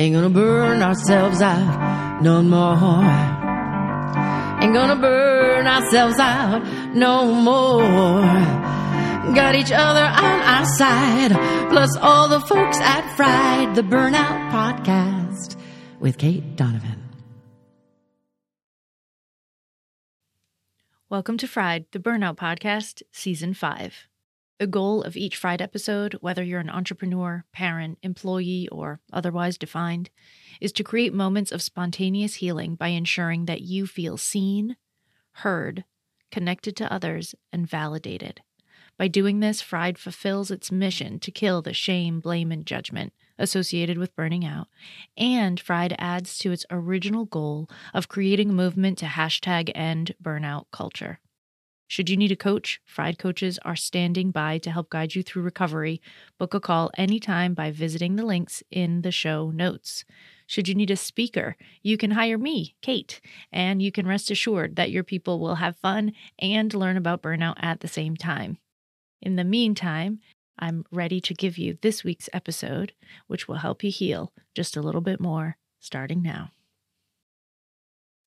Ain't gonna burn ourselves out no more. Ain't gonna burn ourselves out no more. Got each other on our side, plus all the folks at Fried, the Burnout Podcast with Kate Donovan. Welcome to Fried, the Burnout Podcast, Season 5. The goal of each Fried episode, whether you're an entrepreneur, parent, employee, or otherwise defined, is to create moments of spontaneous healing by ensuring that you feel seen, heard, connected to others, and validated. By doing this, Fried fulfills its mission to kill the shame, blame, and judgment associated with burning out, and Fried adds to its original goal of creating a movement to hashtag end burnout culture. Should you need a coach, Fried coaches are standing by to help guide you through recovery. Book a call anytime by visiting the links in the show notes. Should you need a speaker, you can hire me, Kate, and you can rest assured that your people will have fun and learn about burnout at the same time. In the meantime, I'm ready to give you this week's episode, which will help you heal just a little bit more starting now.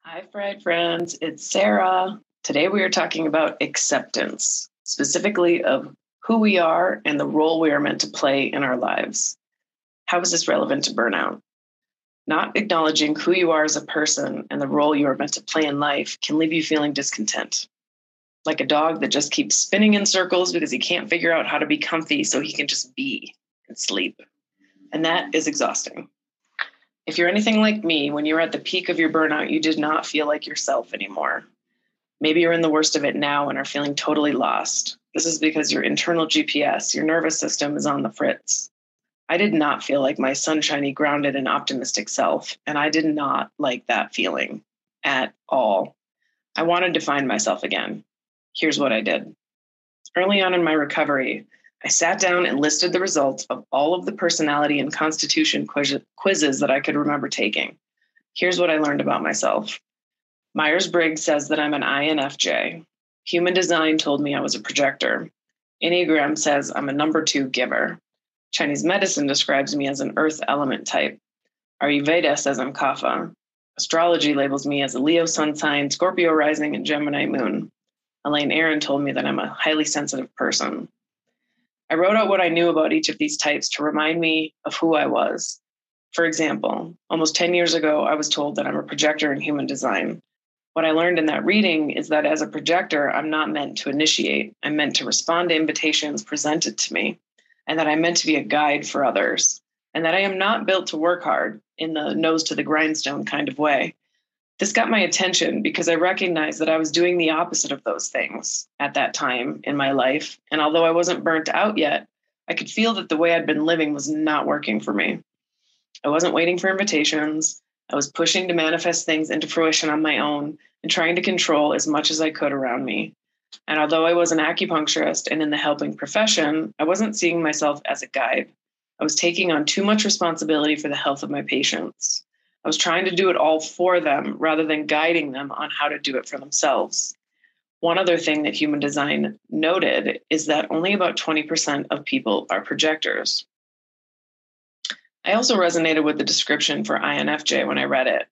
Hi, Fried friends. It's Sarah. Today we are talking about acceptance, specifically of who we are and the role we are meant to play in our lives. How is this relevant to burnout? Not acknowledging who you are as a person and the role you are meant to play in life can leave you feeling discontent. Like a dog that just keeps spinning in circles because he can't figure out how to be comfy so he can just be and sleep. And that is exhausting. If you're anything like me, when you were at the peak of your burnout, you did not feel like yourself anymore. Maybe you're in the worst of it now and are feeling totally lost. This is because your internal GPS, your nervous system, is on the fritz. I did not feel like my sunshiny, grounded, and optimistic self, and I did not like that feeling at all. I wanted to find myself again. Here's what I did. Early on in my recovery, I sat down and listed the results of all of the personality and constitution quiz- quizzes that I could remember taking. Here's what I learned about myself Myers Briggs says that I'm an INFJ. Human design told me I was a projector. Enneagram says I'm a number two giver. Chinese medicine describes me as an earth element type. Ayurveda says I'm Kapha. Astrology labels me as a Leo sun sign, Scorpio rising, and Gemini moon. Elaine Aron told me that I'm a highly sensitive person. I wrote out what I knew about each of these types to remind me of who I was. For example, almost 10 years ago, I was told that I'm a projector in human design. What I learned in that reading is that as a projector, I'm not meant to initiate. I'm meant to respond to invitations presented to me, and that I'm meant to be a guide for others, and that I am not built to work hard in the nose to the grindstone kind of way. This got my attention because I recognized that I was doing the opposite of those things at that time in my life. And although I wasn't burnt out yet, I could feel that the way I'd been living was not working for me. I wasn't waiting for invitations. I was pushing to manifest things into fruition on my own and trying to control as much as I could around me. And although I was an acupuncturist and in the helping profession, I wasn't seeing myself as a guide. I was taking on too much responsibility for the health of my patients. I was trying to do it all for them rather than guiding them on how to do it for themselves. One other thing that human design noted is that only about 20% of people are projectors. I also resonated with the description for INFJ when I read it.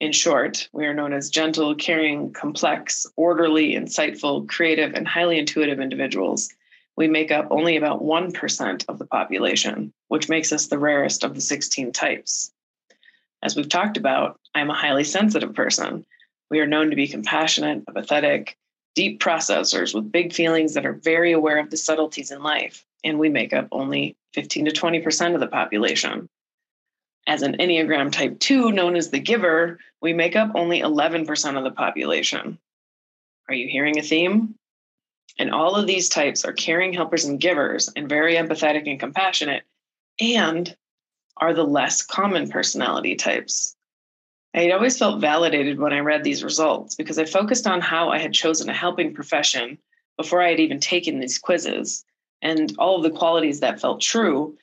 In short, we are known as gentle, caring, complex, orderly, insightful, creative, and highly intuitive individuals. We make up only about 1% of the population, which makes us the rarest of the 16 types. As we've talked about, I'm a highly sensitive person. We are known to be compassionate, empathetic, deep processors with big feelings that are very aware of the subtleties in life, and we make up only 15 to 20% of the population. As an Enneagram type 2, known as the giver, we make up only 11% of the population. Are you hearing a theme? And all of these types are caring helpers and givers and very empathetic and compassionate and are the less common personality types. I always felt validated when I read these results because I focused on how I had chosen a helping profession before I had even taken these quizzes and all of the qualities that felt true.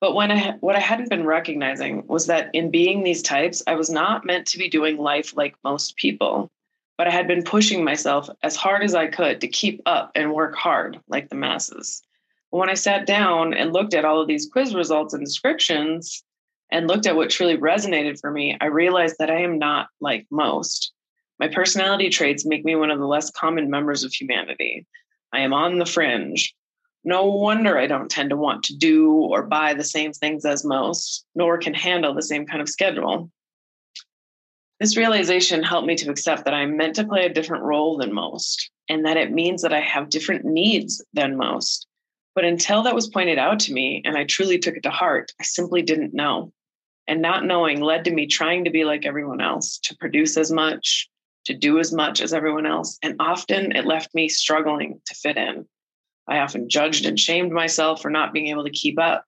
But when I what I hadn't been recognizing was that in being these types, I was not meant to be doing life like most people, but I had been pushing myself as hard as I could to keep up and work hard like the masses. When I sat down and looked at all of these quiz results and descriptions, and looked at what truly resonated for me, I realized that I am not like most. My personality traits make me one of the less common members of humanity. I am on the fringe. No wonder I don't tend to want to do or buy the same things as most, nor can handle the same kind of schedule. This realization helped me to accept that I'm meant to play a different role than most, and that it means that I have different needs than most. But until that was pointed out to me and I truly took it to heart, I simply didn't know. And not knowing led to me trying to be like everyone else, to produce as much, to do as much as everyone else. And often it left me struggling to fit in. I often judged and shamed myself for not being able to keep up.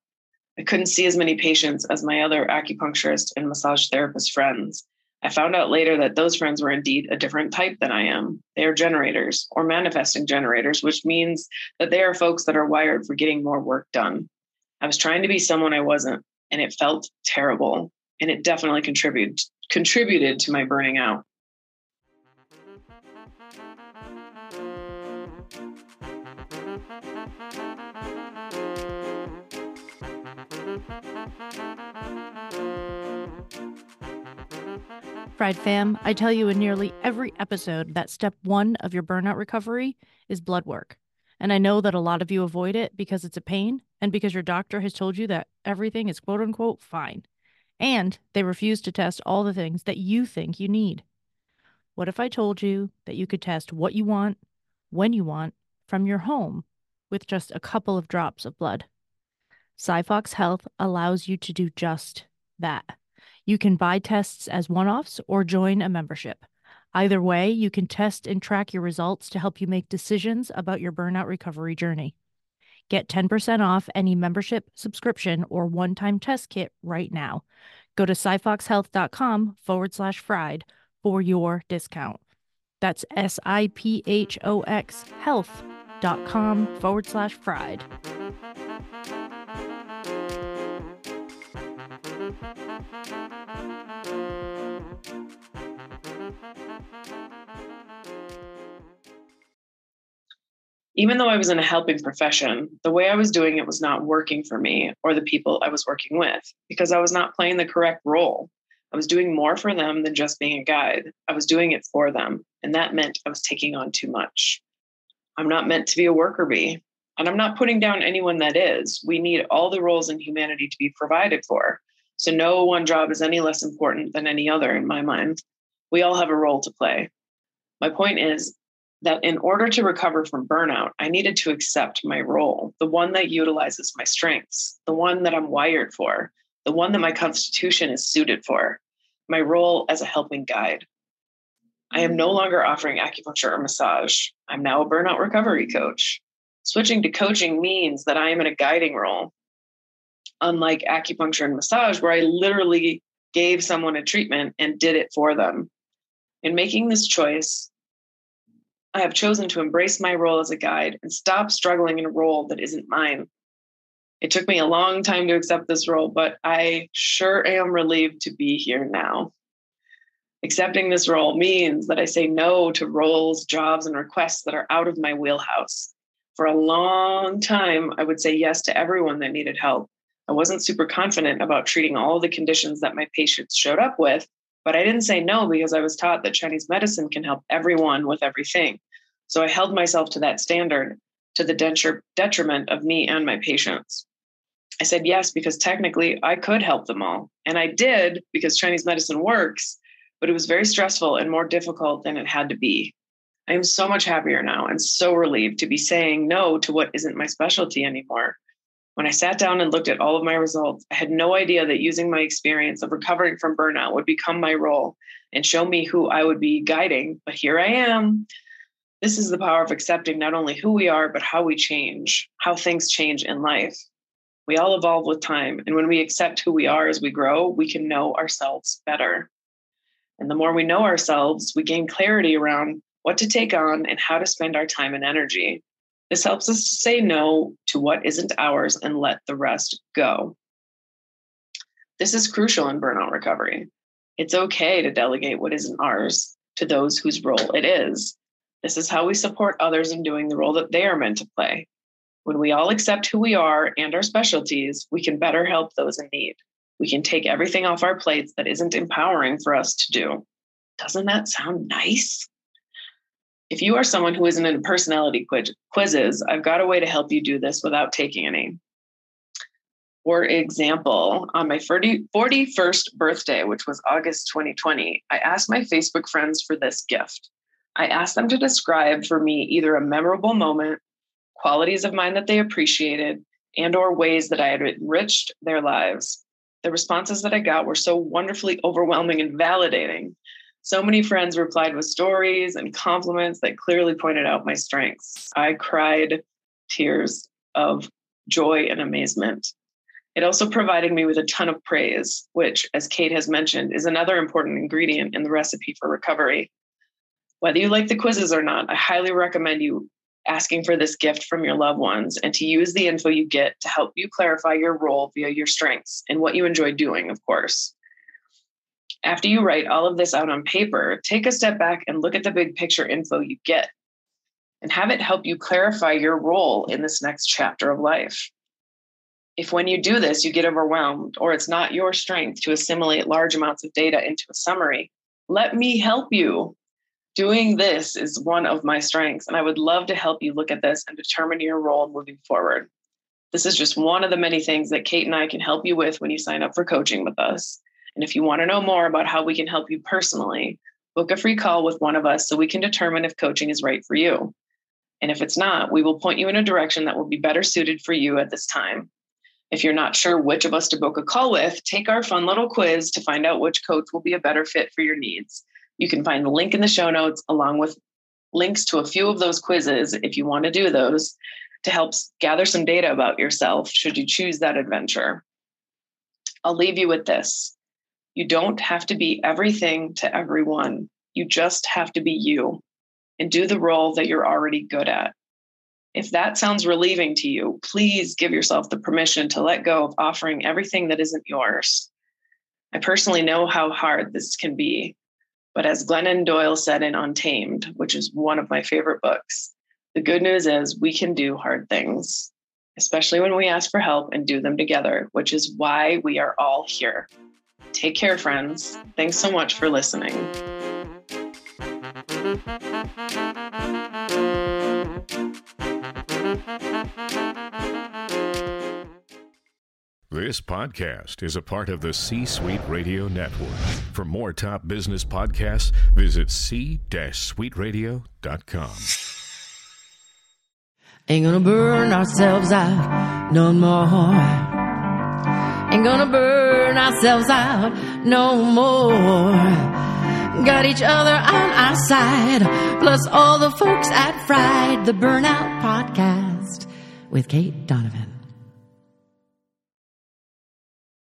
I couldn't see as many patients as my other acupuncturist and massage therapist friends. I found out later that those friends were indeed a different type than I am. They are generators or manifesting generators, which means that they are folks that are wired for getting more work done. I was trying to be someone I wasn't, and it felt terrible. And it definitely contributed contributed to my burning out. Fried fam, I tell you in nearly every episode that step one of your burnout recovery is blood work. And I know that a lot of you avoid it because it's a pain and because your doctor has told you that everything is quote unquote fine. And they refuse to test all the things that you think you need. What if I told you that you could test what you want, when you want, from your home with just a couple of drops of blood? SiPhox Health allows you to do just that. You can buy tests as one offs or join a membership. Either way, you can test and track your results to help you make decisions about your burnout recovery journey. Get 10% off any membership, subscription, or one time test kit right now. Go to siphoxhealth.com forward slash fried for your discount. That's S I P H O X health.com forward slash fried. Even though I was in a helping profession, the way I was doing it was not working for me or the people I was working with because I was not playing the correct role. I was doing more for them than just being a guide. I was doing it for them. And that meant I was taking on too much. I'm not meant to be a worker bee. And I'm not putting down anyone that is. We need all the roles in humanity to be provided for. So no one job is any less important than any other in my mind. We all have a role to play. My point is, that in order to recover from burnout, I needed to accept my role, the one that utilizes my strengths, the one that I'm wired for, the one that my constitution is suited for, my role as a helping guide. I am no longer offering acupuncture or massage. I'm now a burnout recovery coach. Switching to coaching means that I am in a guiding role. Unlike acupuncture and massage, where I literally gave someone a treatment and did it for them. In making this choice, I have chosen to embrace my role as a guide and stop struggling in a role that isn't mine. It took me a long time to accept this role, but I sure am relieved to be here now. Accepting this role means that I say no to roles, jobs, and requests that are out of my wheelhouse. For a long time, I would say yes to everyone that needed help. I wasn't super confident about treating all the conditions that my patients showed up with, but I didn't say no because I was taught that Chinese medicine can help everyone with everything. So I held myself to that standard to the detriment of me and my patients. I said yes because technically I could help them all. And I did because Chinese medicine works, but it was very stressful and more difficult than it had to be. I am so much happier now and so relieved to be saying no to what isn't my specialty anymore. When I sat down and looked at all of my results, I had no idea that using my experience of recovering from burnout would become my role and show me who I would be guiding. But here I am. This is the power of accepting not only who we are, but how we change, how things change in life. We all evolve with time. And when we accept who we are as we grow, we can know ourselves better. And the more we know ourselves, we gain clarity around what to take on and how to spend our time and energy. This helps us to say no to what isn't ours and let the rest go. This is crucial in burnout recovery. It's okay to delegate what isn't ours to those whose role it is. This is how we support others in doing the role that they are meant to play. When we all accept who we are and our specialties, we can better help those in need. We can take everything off our plates that isn't empowering for us to do. Doesn't that sound nice? If you are someone who isn't in personality quizzes, I've got a way to help you do this without taking any. For example, on my 40, 41st birthday, which was August 2020, I asked my Facebook friends for this gift. I asked them to describe for me either a memorable moment, qualities of mine that they appreciated, and or ways that I had enriched their lives. The responses that I got were so wonderfully overwhelming and validating. So many friends replied with stories and compliments that clearly pointed out my strengths. I cried tears of joy and amazement. It also provided me with a ton of praise, which, as Kate has mentioned, is another important ingredient in the recipe for recovery. Whether you like the quizzes or not, I highly recommend you asking for this gift from your loved ones and to use the info you get to help you clarify your role via your strengths and what you enjoy doing, of course. After you write all of this out on paper, take a step back and look at the big picture info you get and have it help you clarify your role in this next chapter of life. If when you do this, you get overwhelmed or it's not your strength to assimilate large amounts of data into a summary, let me help you doing this is one of my strengths, and I would love to help you look at this and determine your role moving forward. This is just one of the many things that Kate and I can help you with when you sign up for coaching with us. And if you want to know more about how we can help you personally, book a free call with one of us so we can determine if coaching is right for you. And if it's not, we will point you in a direction that will be better suited for you at this time. If you're not sure which of us to book a call with, take our fun little quiz to find out which coach will be a better fit for your needs. You can find the link in the show notes along with links to a few of those quizzes if you want to do those to help gather some data about yourself should you choose that adventure. I'll leave you with this. You don't have to be everything to everyone. You just have to be you and do the role that you're already good at. If that sounds relieving to you, please give yourself the permission to let go of offering everything that isn't yours. I personally know how hard this can be, but as Glennon Doyle said in Untamed, which is one of my favorite books, the good news is we can do hard things, especially when we ask for help and do them together, which is why we are all here. Take care, friends. Thanks so much for listening. This podcast is a part of the C Suite Radio Network. For more top business podcasts, visit c-suiteradio.com. Ain't gonna burn ourselves out no more. Ain't gonna burn ourselves out no more. Got each other on our side, plus all the folks at Fried, the Burnout Podcast with Kate Donovan.